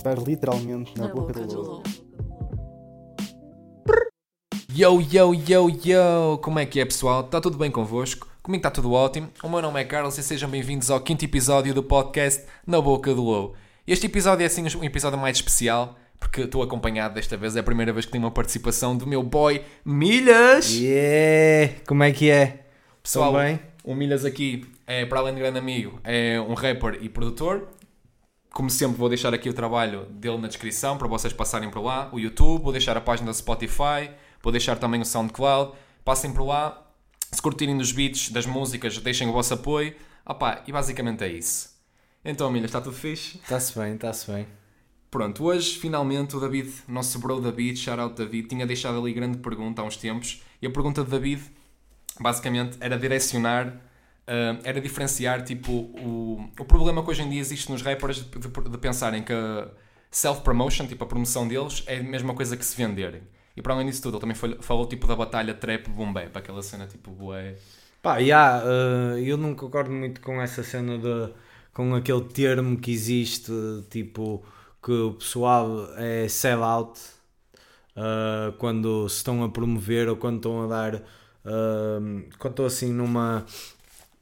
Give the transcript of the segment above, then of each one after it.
Estás literalmente na, boca, do lobo. Yo, yo, yo, yo! Como é que é, pessoal? Está tudo bem convosco? Comigo está tudo ótimo. O meu nome é Carlos e sejam bem-vindos ao quinto episódio do podcast Na Boca do Lobo. Este episódio é assim um episódio mais especial, porque estou acompanhado desta vez, é a primeira vez que tenho uma participação do meu boy Milhas! Yeah! Como é que é? Pessoal, o Milhas aqui, é, para além de grande amigo, é um rapper e produtor. Como sempre, vou deixar aqui o trabalho dele na descrição para vocês passarem por lá. O YouTube, vou deixar a página do Spotify, vou deixar também o SoundCloud. Passem por lá. Se curtirem dos beats, das músicas, deixem o vosso apoio. Opa, e basicamente é isso. Então, Milhas, está tudo fixe? Está-se bem, está-se bem. Pronto, hoje finalmente o David, nosso bro David, shout out David, tinha deixado ali grande pergunta há uns tempos. E a pergunta de David, basicamente, era direcionar, ah, era diferenciar, tipo, o, o problema que hoje em dia existe nos rappers de, de- de pensarem que a self-promotion, tipo, a promoção deles, é a mesma coisa que se venderem. E para além disso tudo, ele também foi- falou, tipo, da batalha trap boom bap, aquela cena, tipo, bué... Pá, yeah, eh, eu não concordo muito com essa cena de. com aquele termo que existe, tipo, que o pessoal é sell-out eh, quando se estão a promover ou quando estão a dar. eh, quando estão assim numa.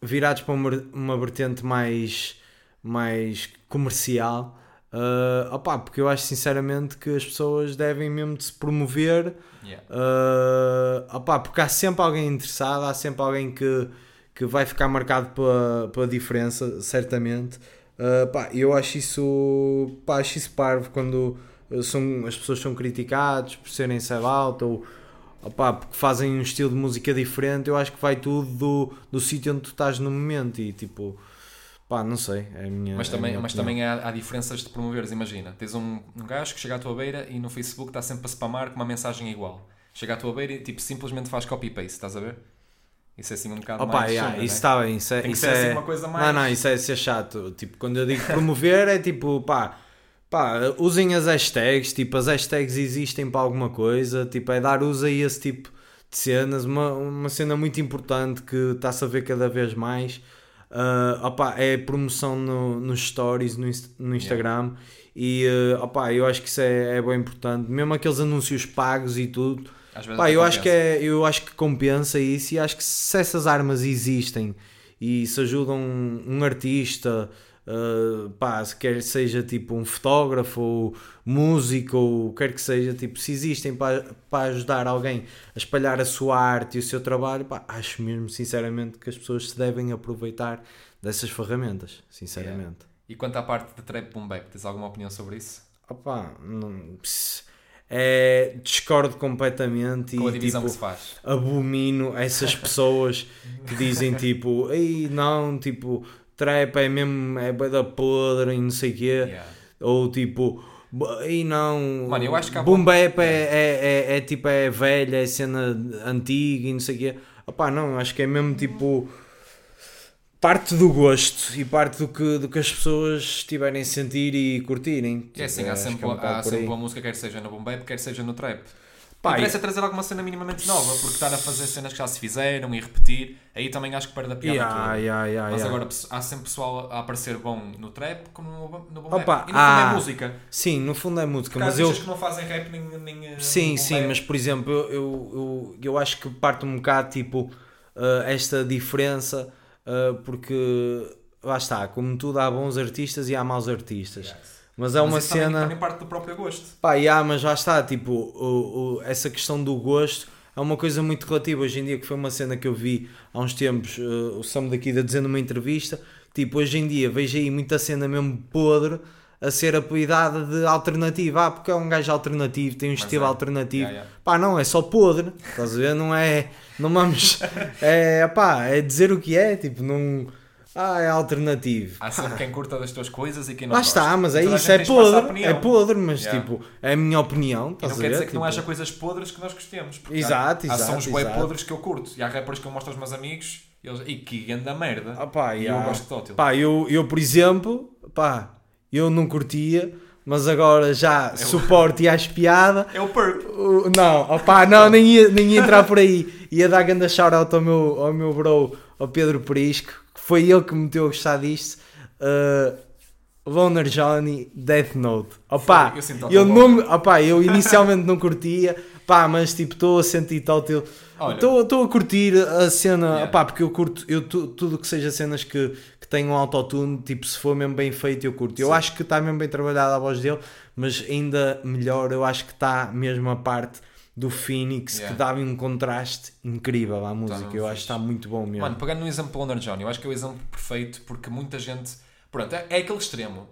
Virados para uma, uma vertente mais. mais comercial. Uh, opá, porque eu acho sinceramente que as pessoas devem mesmo de se promover Yeah. Uh, opá, porque há sempre alguém interessado, há sempre alguém que, que vai ficar marcado pela, pela diferença, certamente. Uh, pá, eu acho isso, pá, acho isso parvo quando são, as pessoas são criticadas por serem sell-out ou opá, porque fazem um estilo de música diferente. Eu acho que vai tudo do, do sítio onde tu estás no momento e tipo, pá, não sei. É a minha, Mas é também, minha mas também há, há diferenças de promoveres, imagina. Tens um, um gajo que chega à tua beira e no Facebook está sempre a spamar com uma mensagem igual. Chega à tua beira e tipo, simplesmente faz copy-paste, estás a ver? Isso é assim um bocado Opa, mais yeah, chunga, isso né? está bem, isso é, Tem que isso ser assim é- uma coisa mais- Não, não, isso é ser chato. Tipo, quando eu digo promover é tipo, pá, pá, usem as hashtags, tipo, as hashtags existem para alguma coisa, tipo, é dar uso a esse tipo de cenas, uma, uma cena muito importante que está-se a ver cada vez mais. Ah, opá, é promoção no, nos stories, no, no Instagram e ah, opá, eu acho que isso é, é bem importante, mesmo aqueles anúncios pagos e tudo. Até eu acho, que compensa. é, eu acho que compensa isso e acho que se essas armas existem e se ajudam um, um artista, uh, pá, se quer seja tipo um fotógrafo ou músico ou quer que seja, tipo, se existem para, para ajudar alguém a espalhar a sua arte e o seu trabalho, pá, acho mesmo sinceramente que as pessoas se devem aproveitar dessas ferramentas, sinceramente. E quanto à parte de trap boom bap, tens alguma opinião sobre isso? Opá, não, é, discordo completamente Com a e divisão tipo, abomino essas pessoas que dizem tipo, ei não, tipo, trap é mesmo, é da podre e não sei o quê, Yeah. ou tipo, ei não, Mano, eu acho que há boom bap é, é, é, é tipo, é velha, é cena antiga e não sei o quê. Opá, não, acho que é mesmo tipo parte do gosto e parte do que, do que as pessoas estiverem a sentir e curtirem. É assim, há sempre, é há sempre uma música, quer seja no boom bap, quer seja no trap. Pá, Interessa trazer alguma cena minimamente nova, porque estar a fazer cenas que já se fizeram e repetir, aí também acho que perde a piada Yeah, toda. yeah, yeah, Mas agora há sempre pessoal a aparecer bom no trap como no, no boom Opa. E no fundo ah, é música. Sim, no fundo é música, mas eu. que não fazem rap nem, nem eh, Sim, sim, bap. mas por exemplo, eu, eu, eu, eu acho que parte um bocado tipo uh, esta diferença, uh, porque lá está, como tudo há bons artistas e há maus artistas. Yes. Mas é Mas uma isso também- cena. Também parte do próprio gosto. Pá, yeah, mas já está, tipo, o, o- essa questão do gosto é uma coisa muito relativa hoje em dia, que foi uma cena que eu vi há uns tempos, uh, o Sam daqui da dizendo numa entrevista, tipo, hoje em dia vejo aí muita cena mesmo podre a ser apelidada de alternativa, ah, porque é um gajo alternativo, tem um Mas estilo é. alternativo, Yeah, yeah. pá, não, é só podre, estás a ver, não é, não vamos, é, pá, é dizer o que é, tipo, não, ah, é alternativo, Há sempre quem curta das tuas coisas e quem não Lá gosta. está, mas é Toda isso, é podre, é podre, mas Yeah. tipo, é a minha opinião, E não quer dizer que não Tipo, haja coisas podres que nós gostemos. Exato, há, Há exato, sons bem podres que eu curto. E há rappers que eu mostro aos meus amigos e eles, e que ganda merda. Ah, pá, e yeah. eu gosto de tótil. Pá, eu, eu, por exemplo, pá, eu não curtia, mas agora já suporto e acho piada. É o perk. O- Não, opá, não, nem ia, nem ia entrar por aí. Ia dar grande shout-out ao meu, ao meu bro, ao Pedro Perisco, foi ele que me meteu a gostar disto. Uh, Loner Johnny, Death Note. Opa, Foi, eu eu, não, opa, eu inicialmente não curtia, pá, mas tipo, estou a sentir tal Olha. Estou a curtir a cena, Yeah. opá, porque eu curto eu, tu- tudo que seja cenas que, que tenham autotune, tipo, se for mesmo bem feito, eu curto. Eu Sim. acho que está mesmo bem trabalhada a voz dele, mas ainda melhor, eu acho que está mesmo a parte do Phoenix Yeah. que dava um contraste incrível à música. mesmo eu acho fixe. que está muito bom mesmo. Mano, pegando no exemplo do Loner Johnny, eu acho que é o exemplo perfeito porque muita gente. Pronto, é, é aquele extremo.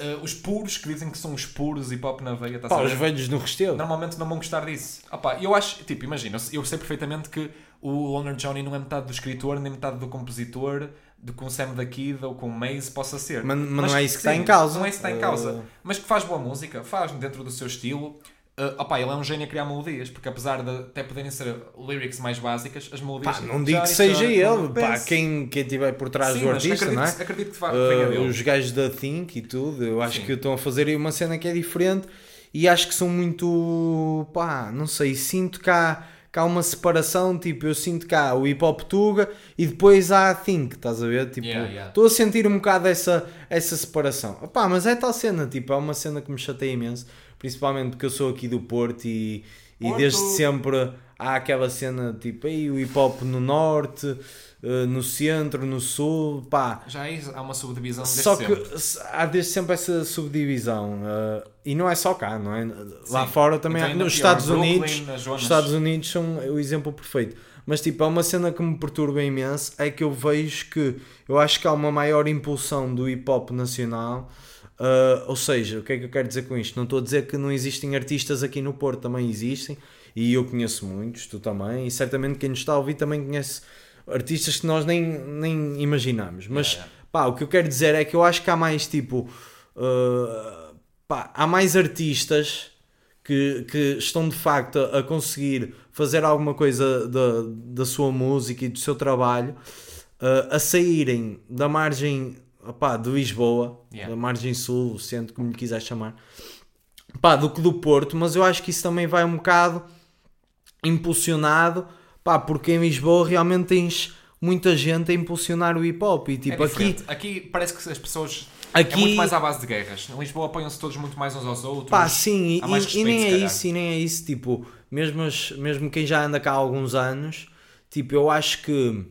Uh, os puros que dizem que são os puros hip hop na veia, tá Pá, os velhos no Restelo. Normalmente não vão gostar disso. Ah pá, eu acho, tipo, imagina, eu- sei perfeitamente que o Loner Johnny não é metade do escritor, nem metade do compositor, de com o Sam da Kid ou com o Maze possa ser. Mas- mas não é isso que sim, está em causa. Não é isso que está em Uh, causa. Mas que faz boa música, faz dentro do seu estilo. Uh, opá, ele é um gênio a criar melodias, porque apesar de até poderem ser lyrics mais básicas, as melodias. Pá, não digo que seja ele, pá, quem, quem estiver por trás Sim, do artista, acredito, não é? acredito que vá- Uh, dele. os gajos da Think e tudo, eu acho Sim. que estão a fazer aí uma cena que é diferente e acho que são muito, pá, não sei, sinto que há, que há uma separação, tipo, eu sinto que há o hip hop Tuga e depois há a Think, estás a ver? Tipo, Yeah, yeah. estou a sentir um bocado essa, essa separação. Opá, mas é tal cena, tipo, é uma cena que me chateia imenso, principalmente porque eu sou aqui do Porto e, e Porto. desde sempre há aquela cena, tipo, aí o hip hop no norte, eh, no centro, no sul, pá. Já aí há uma subdivisão deste Só que sempre. há desde sempre essa subdivisão eh, e não é só cá, não é? Lá Sim. fora também Então há, nos pior, Estados Unidos, Estados Unidos são o exemplo perfeito. Mas tipo, há uma cena que me perturba imenso é que eu vejo que eu acho que há uma maior impulsão do hip hop nacional. Eh, ou seja, o que é que eu quero dizer com isto? Não estou a dizer que não existem artistas aqui no Porto, também existem, e eu conheço muitos, tu também, e certamente quem nos está a ouvir também conhece artistas que nós nem, nem imaginamos. Mas Yeah, yeah. pá, o que eu quero dizer é que eu acho que há mais tipo. uh, pá, há mais artistas que, que estão de facto a, a conseguir fazer alguma coisa da, da sua música e do seu trabalho uh, a saírem da margem opá, de Lisboa, Yeah. da margem sul, centro, como lhe quiser chamar, pá, do que do Porto, mas eu acho que isso também vai um bocado impulsionado, pá, porque em Lisboa realmente tens muita gente a impulsionar o hip hop e tipo é aqui aqui parece que as pessoas Aqui- é muito mais à base de guerras. Em Lisboa apoiam-se todos muito mais uns aos outros. Pá, sim, e, mais e- respeito, nem é isso, e nem é isso, tipo, mesmo, as- mesmo quem já anda cá há alguns anos, tipo, eu acho que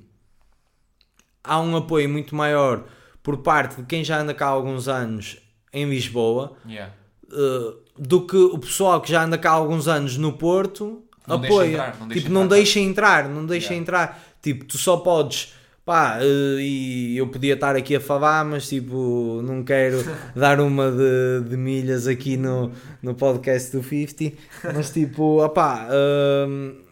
há um apoio muito maior por parte de quem já anda cá há alguns anos em Lisboa, Yeah. eh, do que o pessoal que já anda cá há alguns anos no Porto Não apoia. entrar, não deixa tipo, não entrar. deixa entrar, não deixa Yeah. entrar. Tipo, tu só podes. Pá, eh, e eu podia estar aqui a falar, mas tipo, não quero dar uma de, de milhas aqui no, no podcast do 50. Mas tipo, opá,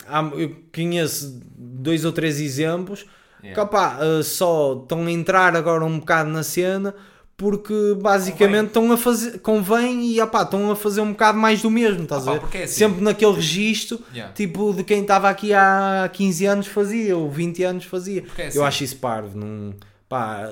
há- eu conheço dois ou três exemplos Yeah. que opá, eh, só estão a entrar agora um bocado na cena porque basicamente estão a fazer, convém e opá, estão a fazer um bocado mais do mesmo, estás Opá, a ver? é assim. Sempre naquele registro, Yeah. tipo de quem estava aqui há 15 anos fazia, ou 20 anos fazia. É Eu assim. acho isso parvo, não, pá,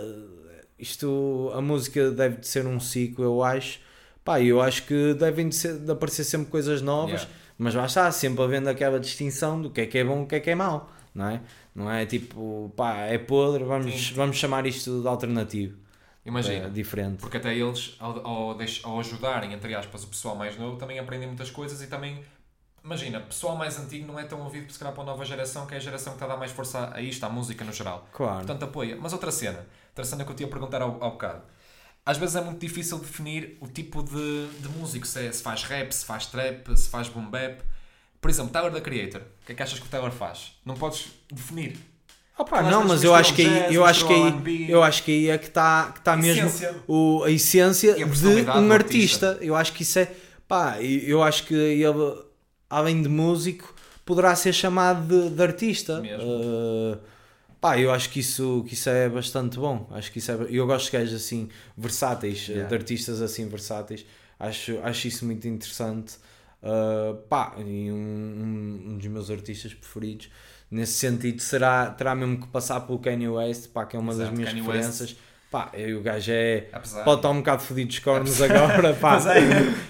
isto, a música deve de ser um ciclo, eu acho. Pá, eu acho que devem de, ser, de aparecer sempre coisas novas, Yeah. mas lá está, sempre havendo aquela distinção do que é que é bom e o que é que é mau, não é? Não é tipo, pá, é podre, vamos, Sim. vamos chamar isto de alternativo. Imagina. É diferente. Porque até eles, ao, ao, ao ajudarem, entre aspas, o pessoal mais novo, também aprendem muitas coisas e também. Imagina, pessoal mais antigo não é tão ouvido, se calhar, para a nova geração, que é a geração que está a dar mais força a isto, à música no geral. Claro. Portanto, apoia. Mas outra cena, outra cena que eu te ia perguntar ao, ao bocado. Às vezes é muito difícil definir o tipo de, de músico, se, é- se faz rap, se faz trap, se faz boom bap. Por exemplo, Tyler the Creator. O que é que achas que o Tyler faz? Não podes definir. Opa, não, mas eu acho que aí, eu acho que aí, eu acho que aí é que está que tá mesmo o, a essência a de um do artista. Eu acho que isso é, pá, eu acho que ele, além de músico, poderá ser chamado de, de artista. Mesmo. Uh, pá, eu acho que isso, que isso é bastante bom. Acho que isso é, eu gosto de gajos assim versáteis, Yeah. de artistas assim versáteis. Acho, acho isso muito interessante. Uh, pá, e um, um, um dos meus artistas preferidos nesse sentido será, terá mesmo que passar pelo Kanye West, pá, que é uma Exato, das minhas Kanye referências. Pá, e o gajo é. Apesar. Pode estar um bocado fodido dos cornos agora, pá. Mas é.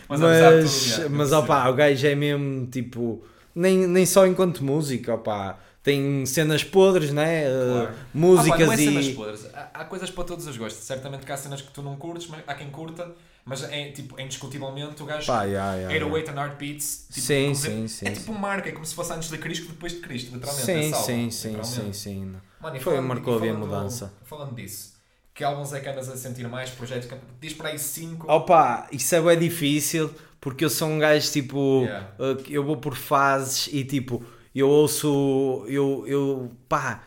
Mas, apesar Mas, tudo, mas eu opá, o gajo é mesmo tipo. Nem, nem só enquanto música, opá. Tem cenas podres, né? Uh, Claro. Ah, pá, músicas é cenas e. podres. Há, há coisas para todos os gostos. Certamente que há cenas que tu não curtes, mas há quem curta. Mas é, tipo, indiscutivelmente o gajo. Pá, yeah, yeah, yeah. 808 and Heartbeats. Tipo, Sim, sim, sim, É tipo marca, é como se fosse antes de Cristo depois de Cristo, literalmente. Sim, álbum, sim, sim, sim, literalmente. sim. Mano, Foi, falando- marcou a mudança. Falando disso, que álbuns é que andas a sentir mais? Projetos que diz para aí 5. Opa, isso é bem difícil porque eu sou um gajo tipo. Yeah. que eu vou por fases e tipo, eu ouço. Eu, eu pá,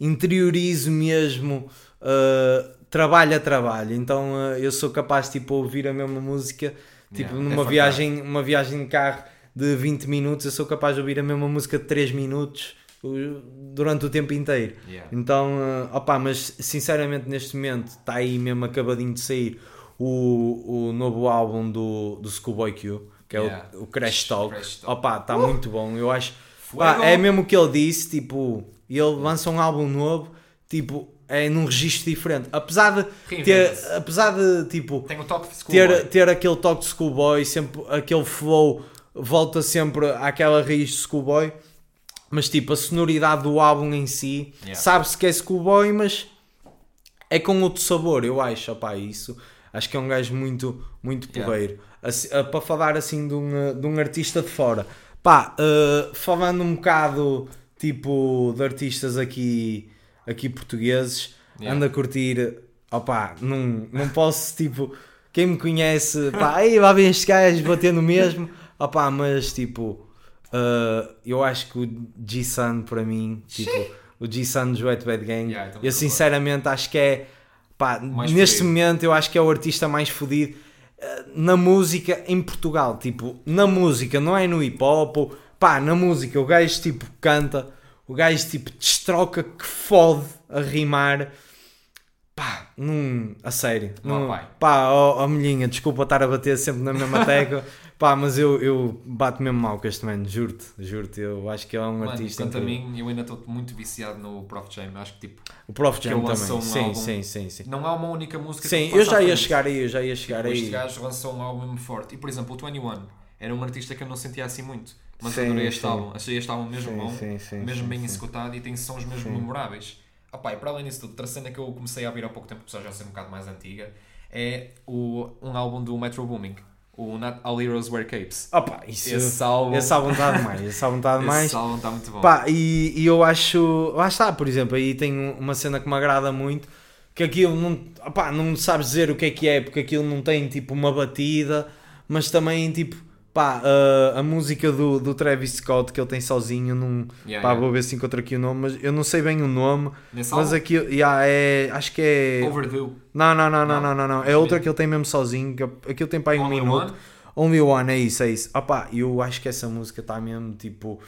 interiorizo mesmo. uh, trabalho a trabalho, então uh, eu sou capaz tipo ouvir a mesma música tipo Yeah, é numa fantástico. viagem, uma viagem de carro de 20 minutos, eu sou capaz de ouvir a mesma música de 3 minutos uh, durante o tempo inteiro. Yeah. Então, uh, opá, mas sinceramente neste momento está aí mesmo acabadinho de sair o, o novo álbum do, do Schoolboy Q, que é Yeah. o, o Crash Talk. Crash Talk. Opá, está muito bom. Eu acho. Pá, é mesmo o que ele disse, tipo, ele lança um álbum novo, tipo, é num registro diferente. Apesar de ter, apesar de, tipo, Tem o toque de ter, ter aquele toque de Schoolboy, sempre aquele flow, volta sempre àquela raiz de Schoolboy, mas tipo, a sonoridade do álbum em si, Yeah. sabe-se que é Schoolboy, mas é com outro sabor, eu acho, opá, isso. Acho que é um gajo muito, muito porreiro. Ah, para falar assim de um, ah, de um artista de fora, pá, ah, falando um bocado tipo de artistas aqui, aqui portugueses, Yeah. ando a curtir, opá, não, não posso tipo, quem me conhece, pá, aí lá vem este gajo batendo mesmo, opá, mas tipo, ah, eu acho que o G-Sun para mim, tipo, o G-Sun dos Wet Bad Gang, Yeah, então eu sinceramente acho que é, pá, Mais neste fodido. momento eu acho que é o artista mais fodido na música em Portugal, tipo, na música, não é no hip hop, ou- pá, na música o gajo tipo canta, o gajo tipo destroca que fode a rimar. Pá, num, a sério. Não, num- pai. pá, ó ó, milhinha, desculpa estar a bater sempre na mesma tecla. Pá, mas eu, eu bato mesmo mal com este mano, juro-te, juro-te. Eu acho que é um Mano, artista. quanto a incrível. mim, eu ainda estou muito viciado no Prof Jam. Acho que tipo, O Prof Jam também. um sim, álbum- sim, sim, sim. não há uma única música Sim, eu já ia chegar aí, eu já ia chegar Tipo, Este aí. gajo lançou um álbum forte. E por exemplo, o 21 era um artista que eu não sentia assim muito. Mas Sim, adorei este sim. álbum. Achei este álbum mesmo Sim, bom, sim, mesmo bem executado e tem sons mesmo memoráveis. Opa, e para além disso tudo, outra cena que eu comecei a ouvir há pouco tempo, apesar de já ser um bocado mais antiga, é o, um álbum do Metro Booming, o Not All Heroes Wear Capes. Opa, isso. Esse álbum, está demais, esse álbum está demais. esse álbum está muito bom. Pá, e, e eu acho. Lá está, por exemplo, aí tem um- uma cena que me agrada muito. Que aquilo não. Opá, não sabes dizer o que é que é, porque aquilo não tem tipo uma batida, mas também tipo. Pá, a, a música do, do Travis Scott que ele tem sozinho, não, Yeah, pá, yeah. vou ver se encontro aqui o nome, mas eu não sei bem o nome, Nesse mas álbum, aquilo, yeah, é, acho que é. Overdue. Não, não, não, não, Não? não, não, não. É outra que ele tem mesmo sozinho, que aquilo tem para aí um Only minuto. One. Only One, é isso, é isso. Opá, eu acho que essa música está mesmo tipo.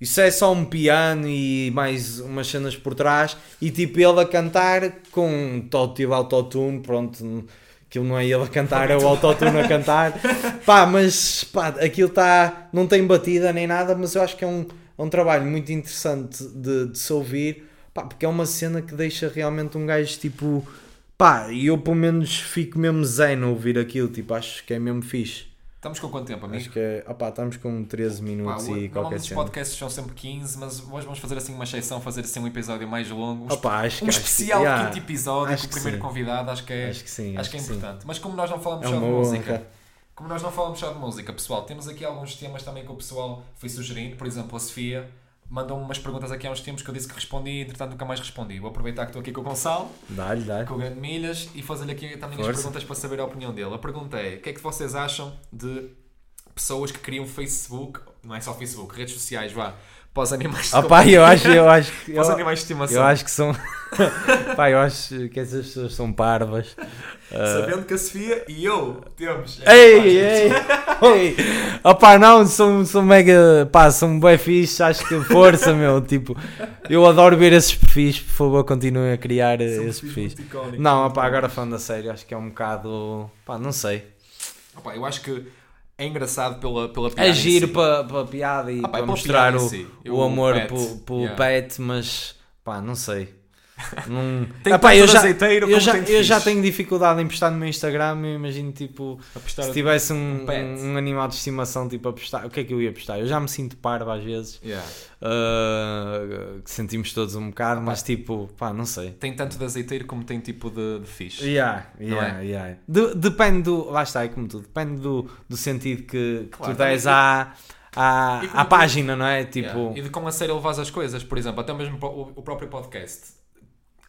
Isso é só um piano e mais umas cenas por trás e tipo ele a cantar com todo tipo autotune, pronto. Aquilo não é ele a cantar, é o autotune a cantar. Pá, mas pá, aquilo está. Não tem batida nem nada, mas eu acho que é um, é um trabalho muito interessante de, de se ouvir, pá, porque é uma cena que deixa realmente um gajo tipo. Pá, e eu pelo menos fico mesmo zen a ouvir aquilo, tipo, acho que é mesmo fixe. Estamos com quanto tempo, amigo? Acho que é. Opá, estamos com 13 Pá, minutos e qualquer normalmente os podcasts são sempre 15, mas hoje vamos fazer assim uma exceção, fazer assim um episódio mais longo. Um, Opá, acho que um acho que- especial yeah, quinto episódio acho com o que primeiro sim. convidado, acho que é, Acho que sim, acho que é sim. importante. Mas como nós não falamos É só de música, honra. como nós não falamos só de música, pessoal, temos aqui alguns temas também que o pessoal foi sugerindo. Por exemplo, a Sofia mandou-me umas perguntas aqui há uns tempos que eu disse que respondi e entretanto nunca mais respondi. Vou aproveitar que estou aqui com o Gonçalo, Dá-lhe, dá-lhe. com o Grande Milhas e fazer-lhe aqui também as Força. perguntas para saber a opinião dele. A pergunta é: o que é que vocês acham de pessoas que criam Facebook, não é só Facebook, redes sociais, vá, para os animais de Opá, eu acho, eu acho que. para os animais de estimação? eu acho que são. Pá, eu acho que essas pessoas são parvas. Ah, Sabendo que a Sofia e eu temos. Ei, ei, ei. Opá, não, são, são mega. Pá, são bem fixe. Acho que força, meu. Tipo, eu adoro ver esses perfis. Por favor, continuem a criar esses perfis. Não, opá, agora falando a sério, acho que é um bocado. Pá, não sei. Opa, eu acho que é engraçado pela, pela piada. Giro si. para a piada e Ah, pá, para é pela mostrar o, si. o O amor pet, pelo, pelo yeah. pet, mas pá, não sei. Não... Tem Epá, tanto eu já, azeiteiro eu como já, eu já tenho dificuldade em postar no meu Instagram. Eu imagino, tipo, se tivesse um, um um, animal de estimação, tipo, a postar, o que é que eu ia postar? Eu já me sinto parvo às vezes, Yeah. uh, que sentimos todos um bocado, mas tipo, pá, não sei. Tem tanto de azeiteiro como tem tipo de, de fixe. Yeah, Não yeah, é? yeah. De- depende do. Lá está, é como tudo. Depende do, do sentido que, que Claro, tu des à, à, como à página, não é? Tipo. Yeah. E de quão a sério levas as coisas, por exemplo, até mesmo o, o próprio podcast.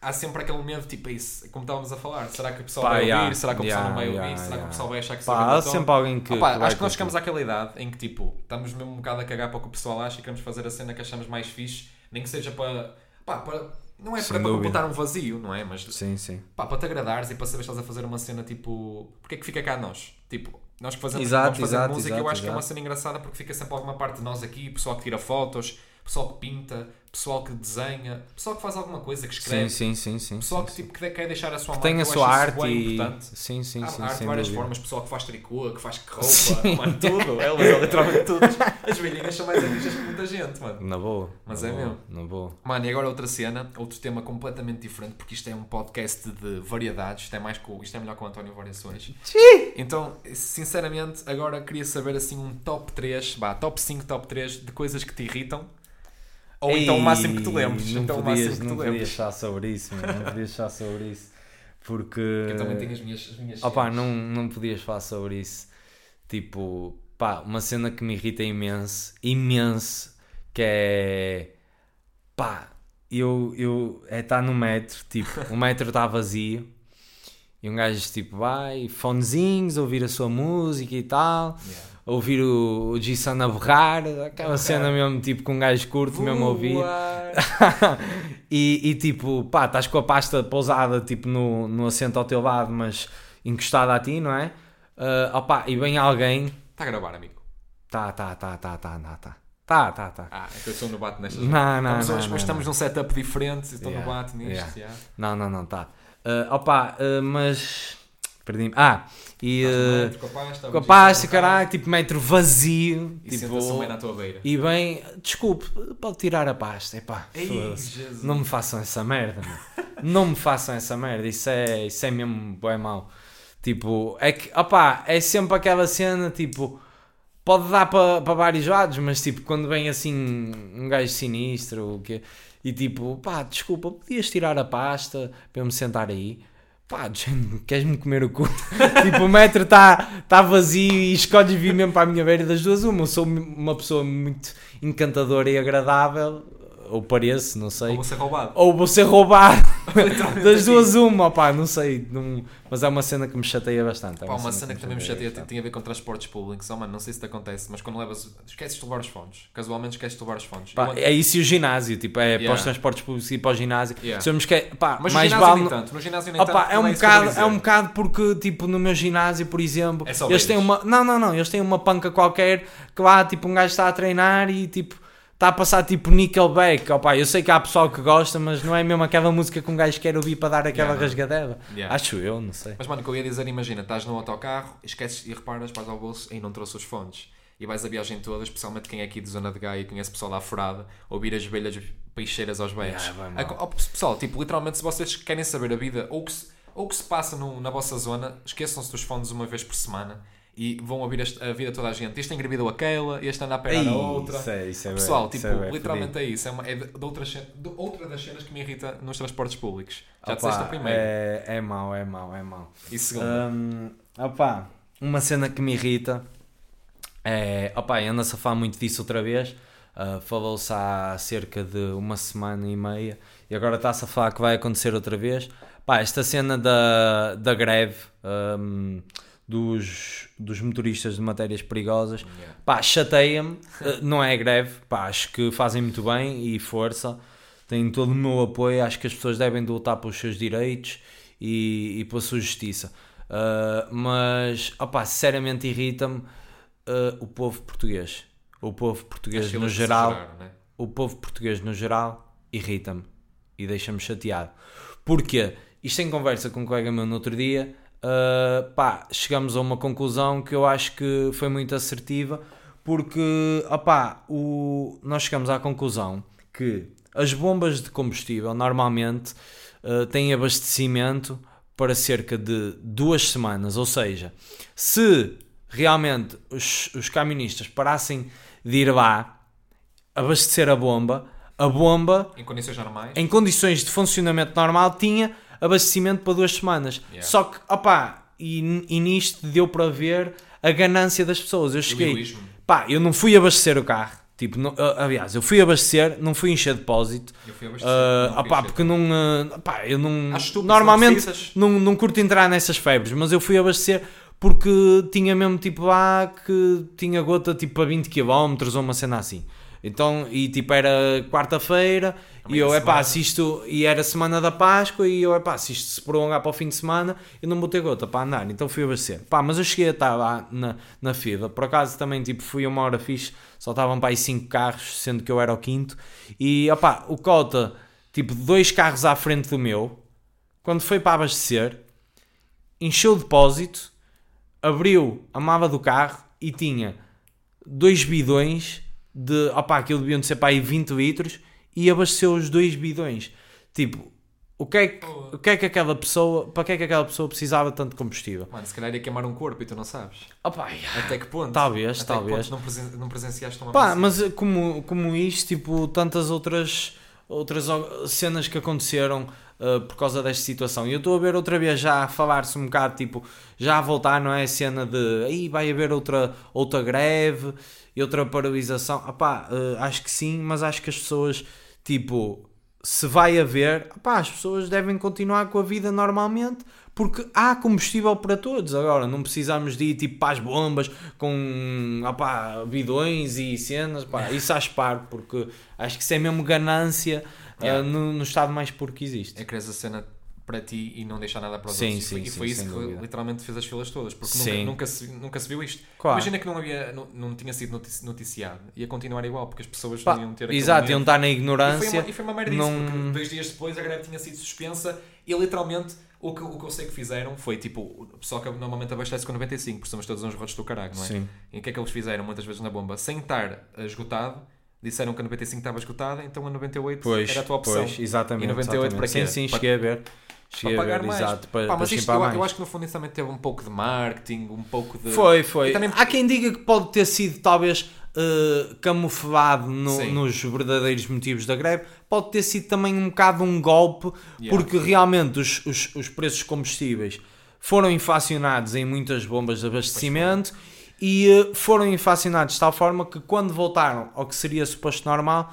Há sempre aquele medo, tipo, é isso, como estávamos a falar. Será que o pessoal Pá, vai yeah, ouvir? Será que o pessoal yeah, não vai ouvir? yeah, Será que o pessoal vai achar que Pá, sou há sempre alguém que. Ah, pá, que acho que nós chegamos àquela idade em que tipo, estamos mesmo um bocado a cagar para o que o pessoal acha e queremos fazer a cena que achamos mais fixe, nem que seja para. Pá, para não é para, completar um vazio, não é? Mas Sim, sim. pá, para te agradares e para saber que estás a fazer uma cena tipo. Porque é que fica cá a nós? Tipo, nós que fazemos, Exato, vamos fazer exato, música, eu exato, acho que é uma exato. cena engraçada porque fica sempre alguma parte de nós aqui, pessoal que tira fotos, pessoal que pinta, pessoal que desenha, pessoal que faz alguma coisa, que Sim, escreve, sim, sim, sim. pessoal sim, que, sim. tipo, que quer deixar a sua Que marca. tem a sua arte e. importante. Sim, sim, Há sim. arte de várias dúvida. formas, pessoal que faz tricô, que faz roupa, Sim. mano, tudo. Elas, é literalmente tudo. As velhinhas são mais artistas que muita gente, mano. Na boa. Mas na é boa, mesmo. Na boa. Mano, e agora outra cena, outro tema completamente diferente, porque isto é um podcast de variedades, isto é, mais com, isto é melhor com o António Variações. Então, sinceramente, agora queria saber assim um top 3, bah, top 5, top 3 de coisas que te irritam. Ou então o máximo que tu Ei, lembres. Não então o podias, máximo que não tu podias lembres. falar sobre isso, mano. Não podias falar sobre isso. Porque. Eu também tenho as minhas, as minhas Opa, não, não podias falar sobre isso. Tipo, pá, uma cena que me irrita imenso, imenso, que é. pá, eu. eu é estar no metro, tipo, o metro está vazio e um gajo, tipo, vai, fonezinhos, ouvir a sua música e tal, Yeah. Ouvir o, o G-Sun a berrar, aquela cena mesmo, tipo, com um gajo curto mesmo a ouvir. E, e, tipo, pá, estás com a pasta pousada tipo no, no assento ao teu lado, mas encostada a ti, não é? Ah, opá, e vem alguém. Está a gravar, amigo. Tá, tá, tá, tá, tá, tá, tá. Tá, tá, tá. Ah, é que eu sou no bate nestas. Não, não, estamos, não, hoje, não, hoje estamos não. num setup diferente, estou Yeah, no bate nisto. yeah. yeah. Não, não, não, tá. Ah, opá, ah, mas. Perdi-me. Ah, e. Metro com a pasta, com a pasta, caralho, tipo, metro vazio. E tipo, senta-se um bem na tua beira. e bem, desculpe, pode tirar a pasta. Epá, Ei. Não me façam essa merda. Não me façam essa merda. Isso é, isso é mesmo bem mau. Tipo, é que, opá, é sempre aquela cena, tipo, pode dar para pa vários lados, mas tipo, quando vem assim um gajo sinistro, o quê? E tipo, pá, desculpa, podias tirar a pasta para eu me sentar aí? Pá, queres-me comer o cu? tipo, o metro está tá vazio e escolhes vir mesmo para a minha beira das duas uma. Eu sou uma pessoa muito encantadora e agradável, ou pareço, não sei. Ou vou ser roubado. Ou vou ser roubado. Das assim. duas uma, pá, não sei. não- Mas é uma cena que me chateia bastante. é Pá, uma cena que também me chateia bastante. tem a ver com transportes públicos. Oh, mano, não sei se te acontece, mas quando levas. Esqueces de levar os fones. Casualmente esqueces de levar os fones. Pá, é isso e o ginásio, tipo, é para Yeah. os transportes públicos e para o ginásio. Yeah. Se eu me esque... pá, Mas mais no ginásio vale. nem tanto. No ginásio nem Opa, tanto. é, um que vou bocado, é um bocado porque, tipo, no meu ginásio, por exemplo, É eles têm uma. Não, não, não, eles têm uma panca qualquer que lá, tipo, um gajo está a treinar e, tipo, está a passar, tipo, Nickelback. Opa, eu sei que há pessoal que gosta, mas não é mesmo aquela música que um gajo quer ouvir para dar aquela Yeah, rasgadela. Yeah. Acho eu, não sei. Mas, mano, o que eu ia dizer, imagina, estás no autocarro, esqueces e reparas, vais ao bolso e não trouxe os fones. E vais a viagem toda, especialmente quem é aqui de Zona de Gaia e conhece pessoal lá furada, ouvir as abelhas peixeiras aos berros. Yeah, ó, pessoal, tipo, literalmente, se vocês querem saber a vida ou o que se, ou o que se passa no- na vossa zona, esqueçam-se dos fones uma vez por semana e vão ouvir a vida toda a gente. Este engravidou aquela, este anda a pegar Ei, a outra. Isso é, isso é Pessoal, bué- tipo, é literalmente é isso. É, uma, é de, cen- de outra das cenas que me irrita nos transportes públicos. Já Opa, disseste a primeira. É, é mau, é mau, é mau. E segunda. Hum, opá, uma cena que me irrita é. Opá, anda-se a falar muito disso outra vez. Uh, Falou-se há cerca de uma semana e meia e agora está-se a falar que vai acontecer outra vez. Pá, esta cena da, da greve hum, dos, dos motoristas de matérias perigosas, Yeah. pá, chateia-me. Uh, não é greve, pá, acho que fazem muito bem e força. Têm todo o meu apoio. Acho que as pessoas devem de lutar pelos seus direitos e, e pela sua justiça. Uh, mas, opá, sinceramente irrita-me uh, o povo português. O povo português Acho no geral, né? o povo português no geral irrita-me e deixa-me chateado. Porquê? Isto em conversa com um colega meu no outro dia, uh, pá, chegamos a uma conclusão que eu acho que foi muito assertiva, porque, opá, o, nós chegamos à conclusão que as bombas de combustível normalmente uh, têm abastecimento para cerca de duas semanas. Ou seja, se realmente os, os camionistas parassem de ir lá abastecer a bomba, a bomba, Em condições normais. em condições de funcionamento normal, tinha abastecimento para duas semanas. Yeah. Só que, opá, e, e nisto deu para ver a ganância das pessoas. Eu cheguei, pá, eu não fui abastecer o carro. Tipo, não- aliás, eu fui abastecer, não fui encher depósito. Eu fui abastecer. Não fui opá, porque não, ah, pá, eu não, normalmente não não, não curto entrar nessas febres, mas eu fui abastecer porque tinha mesmo tipo lá que tinha gota tipo a 20 km ou uma cena assim. Então, e tipo era quarta-feira e eu, é pá, se isto, e era semana da Páscoa e eu, é pá, se isto se prolongar para o fim de semana, eu não vou ter gota para andar, então fui abastecer. Pá, mas eu cheguei a estar lá na, na fila, por acaso também tipo fui uma hora fixe, só estavam para aí 5 carros, sendo que eu era o quinto, e opá, o Cota, tipo dois carros à frente do meu, quando foi para abastecer, encheu o depósito, abriu a mala do carro e tinha dois bidões de, opá, aquilo deviam de ser para aí 20 litros e abasteceu os dois bidões. Tipo, o que é que, o que, é que aquela pessoa, para que é que aquela pessoa precisava de tanto combustível? Mano, se calhar ia queimar um corpo e tu não sabes. Opá, Até que ponto? Talvez, Até que talvez. ponto não, presen não presenciaste uma Pá, mas eh, como, como isto, tipo, tantas outras, outras cenas que aconteceram eh, por causa desta situação. E eu estou a ver outra vez já a falar-se um bocado, tipo, já a voltar, não é? A cena de aí vai haver outra, outra greve e outra paralisação. Ah, pá, eh, acho que sim, mas acho que as pessoas, tipo, se vai haver, ah, pá, as pessoas devem continuar com a vida normalmente. Porque há combustível para todos agora, não precisamos de ir tipo para as bombas com ah pá, bidões e cenas, pá, isso acho par, porque acho que isso é mesmo ganância Yeah. ah, no, no estado mais puro que existe. É querer a cena para ti e não deixar nada para os Sim, outros. E foi- sim, e sim, foi isso sem que dúvida. literalmente fez as filas todas, porque Sim. nunca, nunca, se, nunca se viu isto. Claro. Imagina que não, havia, não, não tinha sido notici- noticiado, ia continuar igual, porque as pessoas Pá, não iam ter exato, iam estar na E foi, ignorância. uma, e foi uma merda isso, não- porque dois dias depois a greve tinha sido suspensa e literalmente o que, o que eu sei que fizeram foi tipo, o pessoal que normalmente abastece com 95, porque somos todos uns rotos do caralho, não é? Sim. E o que é que eles fizeram muitas vezes na bomba? Sem estar esgotado, disseram que a 95 estava esgotada, então a 98 Pois, era a tua opção. pois, exatamente. E 98 exatamente. para quê? Sim, sim, cheguei a ver. Cheguei para a pagar ver, mais. exato, para, Pá, para mas isto, eu, mais. eu acho que no fundo isso também teve um pouco de marketing, um pouco de. Foi, foi. Também- Há quem diga que pode ter sido talvez eh, camuflado no- nos verdadeiros motivos da greve, pode ter sido também um bocado um golpe, Yeah. porque realmente os, os, os preços de combustíveis foram inflacionados em muitas bombas de abastecimento e eh, foram inflacionados de tal forma que quando voltaram ao que seria suposto normal,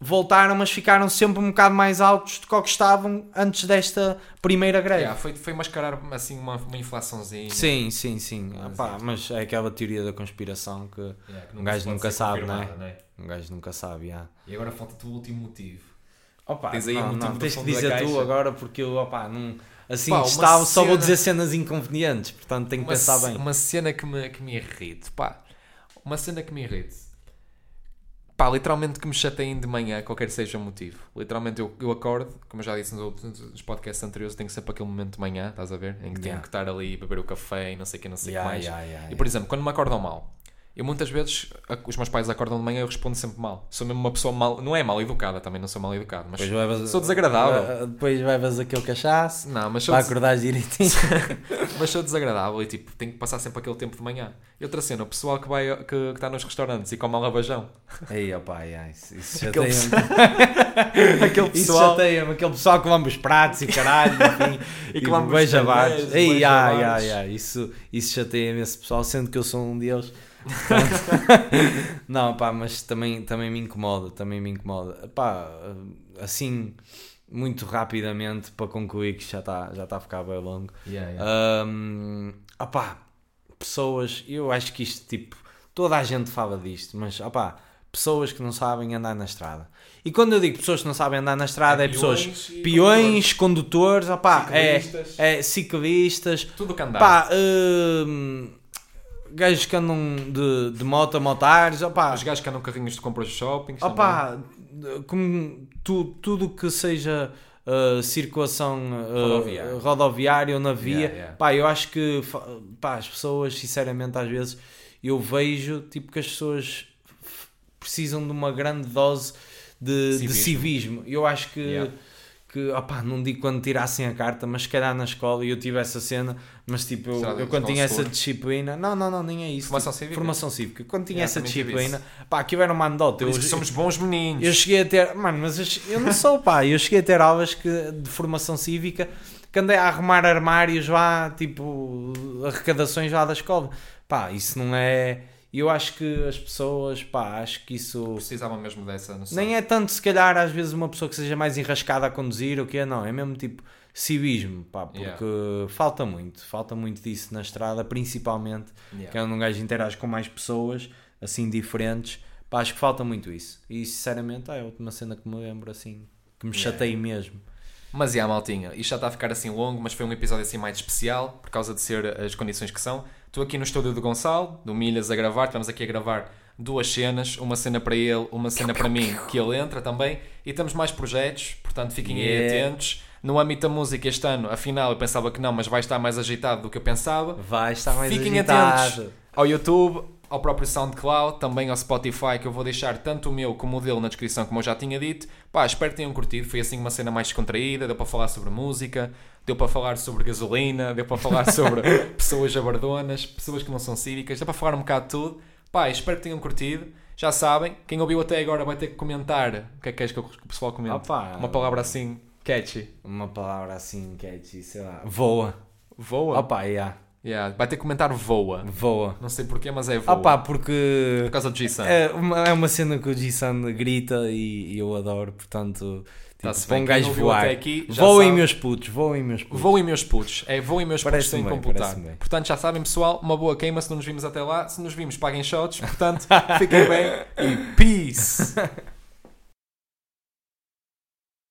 voltaram, mas ficaram sempre um bocado mais altos do que o que estavam antes desta primeira greve. Yeah, foi, foi mascarar assim uma, uma inflaçãozinha. Sim, sim, sim. Mas, Epá, mas é aquela teoria da conspiração que Yeah, que um gajo nunca sabe, não é? um gajo nunca sabe. já. E agora falta-te o último motivo. Opa, Tens aí não, um motivo não, tens que dizer tu agora porque eu, opa, não, assim, Pá, está, só vou dizer cenas inconvenientes, portanto tenho que pensar bem. uma cena que me, que me irrite. Pá, uma cena que me irrite. Pá, literalmente que me chateiem de manhã, qualquer que seja o motivo. Literalmente eu, eu acordo, como eu já disse nos, nos podcasts anteriores, tenho sempre aquele momento de manhã, estás a ver? Em que tenho Yeah. que estar ali, beber o café e não sei o que, não sei o Yeah, que mais. yeah, E por exemplo, quando me acordam mal, eu muitas vezes, a- os meus pais acordam de manhã eu respondo sempre mal. Sou mesmo uma pessoa mal, não é mal educada, também não sou mal educado, mas sou desagradável. Depois levas aquele cachaço, Não, mas sou, vai des- acordar direitinho. mas sou desagradável e tipo, tenho que passar sempre aquele tempo de manhã. E outra cena, o pessoal que vai que, que está nos restaurantes e come. Aí, opa, ai, isso, isso Aquele chateia-me. Aquele Isso pessoal. chateia-me, aquele pessoal que lama os pratos e caralho, enfim, E que e lama os beija talheres, bares. Ei, beija ai, ai, ai, isso, isso chateia-me esse pessoal, sendo que eu sou um deles. Não, pá, mas também, também me incomoda, também me incomoda. Pá, assim, muito rapidamente, para concluir que já está já tá a ficar bem longo. Hum, opá, pessoas, eu acho que isto, tipo, toda a gente fala disto, mas opá, pessoas que não sabem andar na estrada. E quando eu digo pessoas que não sabem andar na estrada, é, É pessoas peões peões, condutores, opá, Ciclistas. é, é ciclistas, Tudo que andar. pá, hum, gajos que andam de, de moto, motares, opá, Os gajos que andam carrinhos de compras de shopping. também. Opá, como tu, tudo que seja uh, circulação uh, Rodoviária. ou na via, Yeah, yeah. pá, eu acho que pá, as pessoas, sinceramente, às vezes eu vejo tipo que as pessoas precisam de uma grande dose de Civismo. de civismo. Eu acho que, Yeah. Que opá, não digo quando tirassem a carta, mas se calhar na escola e eu tive essa cena, mas tipo, eu, eu quando tinha essa disciplina, não, não, não, nem é isso. Formação tipo, cívica? Formação cívica. Quando tinha Yeah, essa disciplina, pá, aquilo era uma anedota. Por Eu, somos bons meninos. eu cheguei a ter, mano, mas eu, eu não sou, pá, eu cheguei a ter aulas que, de formação cívica que andei a arrumar armários lá, tipo, arrecadações lá da escola. Pá, isso não é. Eu acho que as pessoas, pá, acho que isso. Precisavam mesmo dessa noção. Nem é tanto, se calhar, às vezes uma pessoa que seja mais enrascada a conduzir, o que é, não, é mesmo tipo civismo, pá, porque Yeah. falta muito, falta muito disso na estrada, principalmente, Yeah. que é onde um gajo interage com mais pessoas, assim, diferentes, pá, acho que falta muito isso. E, sinceramente, ah, é a última cena que me lembro, assim, que me Yeah. chatei mesmo. Mas já, maltinha, isto já está a ficar assim longo, mas foi um episódio assim mais especial, por causa de ser as condições que são. Estou aqui no estúdio do Gonçalo, do Milhas, a gravar. Estamos aqui a gravar duas cenas, uma cena para ele, uma cena para mim, que ele entra também. E temos mais projetos, portanto fiquem aí Yeah. atentos. No âmbito da música este ano, afinal, eu pensava que não, mas vai estar mais agitado do que eu pensava. Vai estar mais Fiquem agitado. atentos ao YouTube, ao próprio SoundCloud, também ao Spotify, que eu vou deixar tanto o meu como o dele na descrição, como eu já tinha dito. Pá, espero que tenham curtido. Foi assim uma cena mais descontraída, deu para falar sobre música, deu para falar sobre gasolina, deu para falar sobre pessoas jabardonas, pessoas que não são cívicas, deu para falar um bocado de tudo. Pá, espero que tenham curtido. Já sabem, quem ouviu até agora vai ter que comentar. O que é que queres que o pessoal comente? Opa. Uma palavra assim, catchy. Uma palavra assim, catchy, sei lá, voa. Voa? Opa, yeah. Yeah, vai ter que comentar voa. voa. Não sei porquê, mas é voa. Opa, porque... Por causa do G-Sun. É uma, é uma cena que o G-Sun grita e, e eu adoro, portanto, tipo, um Quem gajo voar. aqui Voem sabe. meus putos, voem meus putos. Voem meus putos. É voem meus putos Parece-me sem bem, computar. Portanto, já sabem, pessoal, uma boa queima se não nos vimos até lá. Se nos vimos, paguem shots. Portanto, fiquem bem e peace!